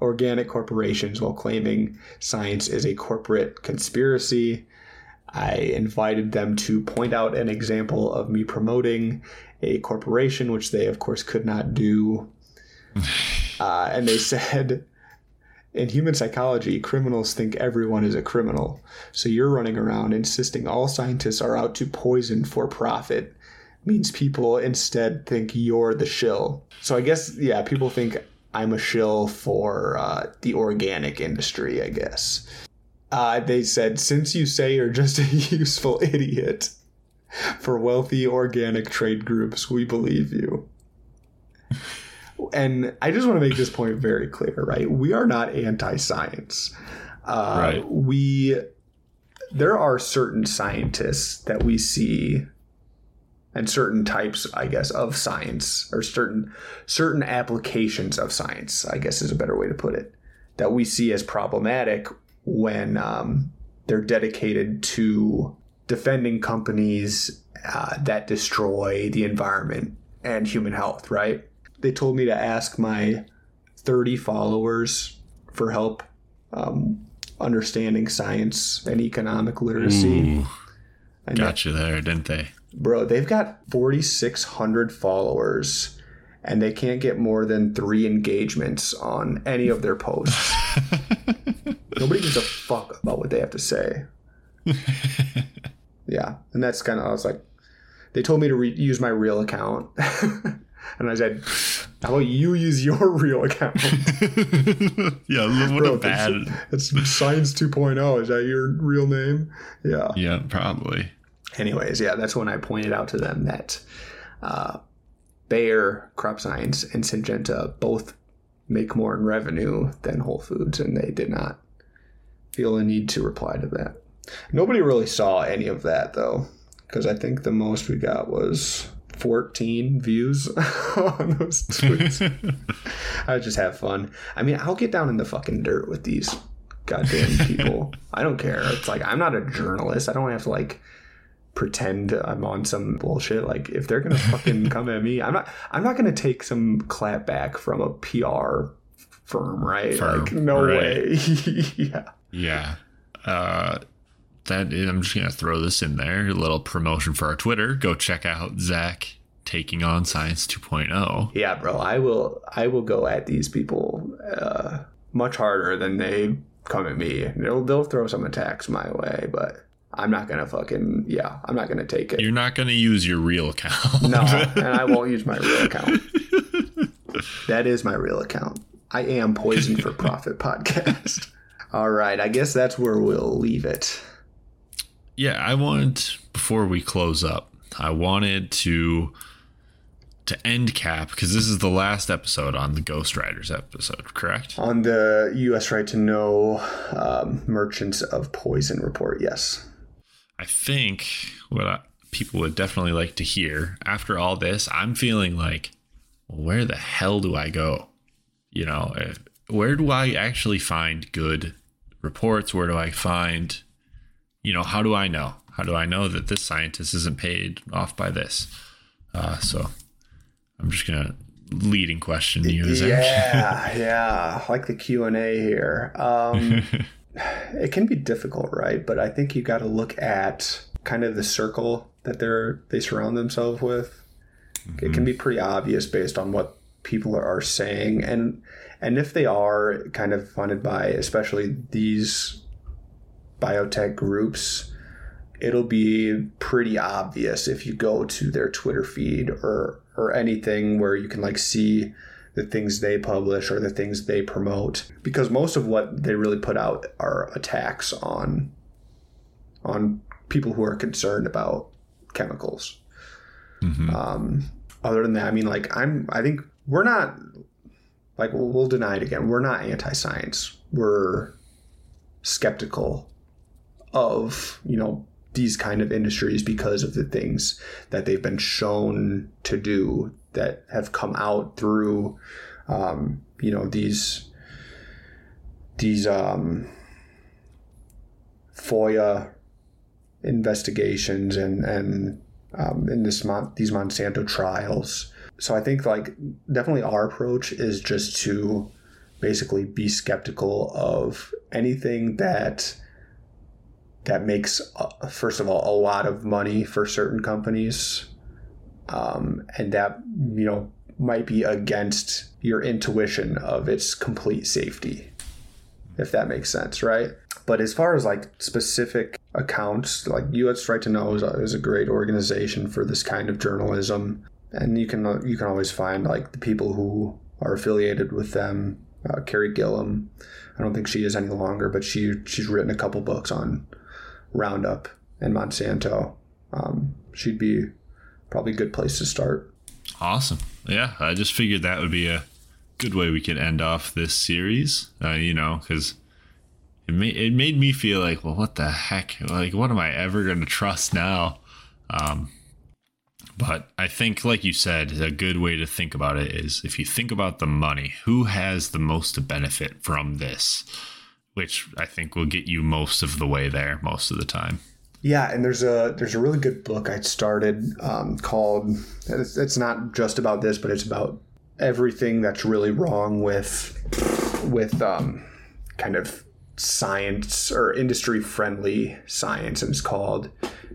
organic corporations, while claiming science is a corporate conspiracy. I invited them to point out an example of me promoting a corporation, which they, of course, could not do. [sighs] Uh, and they said, in human psychology, criminals think everyone is a criminal. So you're running around insisting all scientists are out to poison for profit. Means people instead think you're the shill. So I guess, yeah, people think I'm a shill for uh, the organic industry, I guess. Uh, they said, since you say you're just a [laughs] useful idiot for wealthy organic trade groups, we believe you. And I just want to make this point very clear, right? We are not anti-science. Uh, Right. We there are certain scientists that we see and certain types i guess of science or certain certain applications of science i guess is a better way to put it that we see as problematic when um, they're dedicated to defending companies uh, that destroy the environment and human health right? They told me to ask my 30 followers for help um, understanding science and economic literacy. Ooh, and got you there, didn't they? Bro, they've got 4,600 followers and they can't get more than three engagements on any of their posts. [laughs] Nobody gives a fuck about what they have to say. [laughs] yeah. And that's kind of, I was like, they told me to re- use my real account. [laughs] and I said, how about you use your real account? yeah, what Bro, a bad. It's Science 2.0. Is that your real name? Yeah. Yeah, probably. Anyways, yeah, that's when I pointed out to them that uh, Bayer, Crop Science, and Syngenta both make more in revenue than Whole Foods, and they did not feel a need to reply to that. Nobody really saw any of that though, because I think the most we got was 14 views [laughs] on those tweets. [laughs] I just have fun. I mean, I'll get down in the fucking dirt with these goddamn people. [laughs] I don't care. It's like I'm not a journalist. I don't have to like pretend I'm on some bullshit. Like if they're gonna fucking [laughs] come at me, I'm not. I'm not gonna take some clap back from a PR firm, right? Firm, like no right. way. [laughs] yeah. Yeah. Uh, that I'm just gonna throw this in there. A little promotion for our Twitter. Go check out Zach taking on Science oh. 2.0. Yeah, bro. I will. I will go at these people uh, much harder than they come at me. They'll they'll throw some attacks my way, but I'm not gonna fucking yeah. I'm not gonna take it. You're not gonna use your real account. No, [laughs] and I won't use my real account. That is my real account. I am Poison for Profit podcast. [laughs] All right, I guess that's where we'll leave it. yeah, I wanted before we close up, I wanted to to end cap because this is the last episode on the Ghost Riders episode, correct? On the U.S. Right to Know um, Merchants of Poison report, yes. I think what I, people would definitely like to hear after all this, I'm feeling like, well, where the hell do I go? You know, if, where do I actually find good reports? Where do I find, you know, how do I know? How do I know that this scientist isn't paid off by this? Uh, so I'm just gonna leading question you, Zach. Yeah, yeah. Like the Q and A here. Um, [laughs] it can be difficult, right? But I think you got to look at kind of the circle that they're they surround themselves with. It can mm-hmm. be pretty obvious based on what people are saying, and and if they are kind of funded by, especially these biotech groups, it'll be pretty obvious if you go to their Twitter feed or or anything where you can like see the things they publish or the things they promote because most of what they really put out are attacks on on people who are concerned about chemicals. Mhm. um, other than that i mean like i'm i think we're not like we'll, we'll deny it again. We're not anti-science. We're skeptical of you know these kind of industries because of the things that they've been shown to do that have come out through um, you know these these um, FOIA investigations and and um, in this Mon- these Monsanto trials. So I think like definitely our approach is just to basically be skeptical of anything that that makes uh, first of all a lot of money for certain companies. Um, and that you know might be against your intuition of its complete safety if that makes sense right? But as far as like specific accounts like us right to know is a, is a great organization for this kind of journalism. And you can you can always find like the people who are affiliated with them uh, Carey Gillam i don't think she is any longer but she she's written a couple books on roundup and monsanto um, she'd be probably a good place to start Awesome. Yeah, I just figured that would be a good way we could end off this series. Uh, you know, because it made it made me feel like, well, what the heck? Like, what am I ever going to trust now? Um, but I think, like you said, a good way to think about it is if you think about the money, who has the most to benefit from this? Which I think will get you most of the way there most of the time. Yeah, and there's a there's a really good book I started um, called. It's, it's not just about this, but it's about everything that's really wrong with with um, kind of science or industry friendly science, and it's called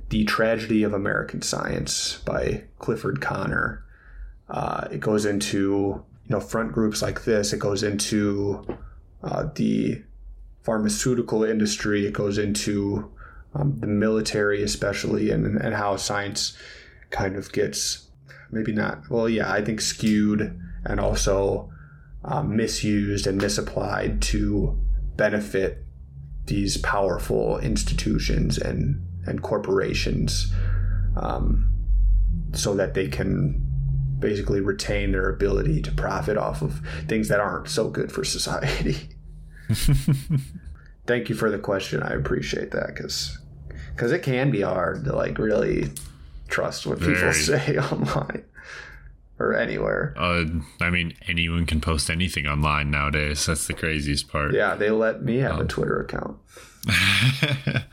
"The Tragedy of American Science" by Clifford Conner. Uh, it goes into you know front groups like this. It goes into uh, the pharmaceutical industry. It goes into um, the military, especially, and, and how science kind of gets maybe not, well, yeah, I think skewed and also um, misused and misapplied to benefit these powerful institutions and, and corporations um, so that they can basically retain their ability to profit off of things that aren't so good for society. [laughs] Thank you for the question. I appreciate that because because it can be hard to like really trust what people say [laughs] online or anywhere. Uh, I mean, anyone can post anything online nowadays. That's the craziest part. Yeah, they let me have a Um, Twitter account. [laughs]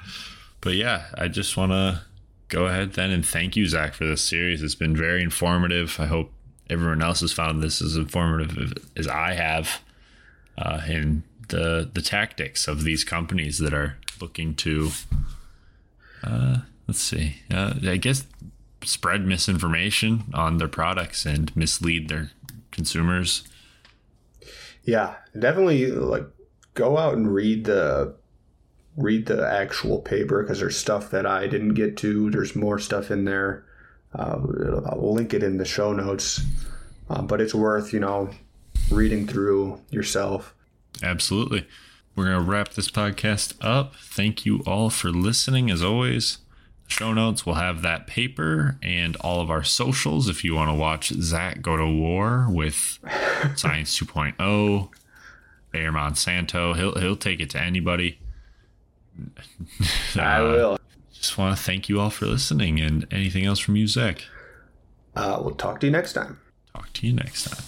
but yeah, I just want to go ahead then and thank you, Zach, for this series. It's been very informative. I hope everyone else has found this as informative as I have uh, in the the tactics of these companies that are looking to. Uh, let's see. Uh, I guess spread misinformation on their products and mislead their consumers. Yeah, definitely like go out and read the read the actual paper because there's stuff that I didn't get to. There's more stuff in there. Uh, I'll link it in the show notes, uh, but it's worth you know reading through yourself. Absolutely. We're going to wrap this podcast up. Thank you all for listening. As always, the show notes will have that paper and all of our socials. If you want to watch Zach go to war with [laughs] Science 2.0, Bayer Monsanto, he'll, he'll take it to anybody. I Uh, will. Just want to thank you all for listening. And anything else from you, Zach? Uh, we'll talk to you next time. Talk to you next time.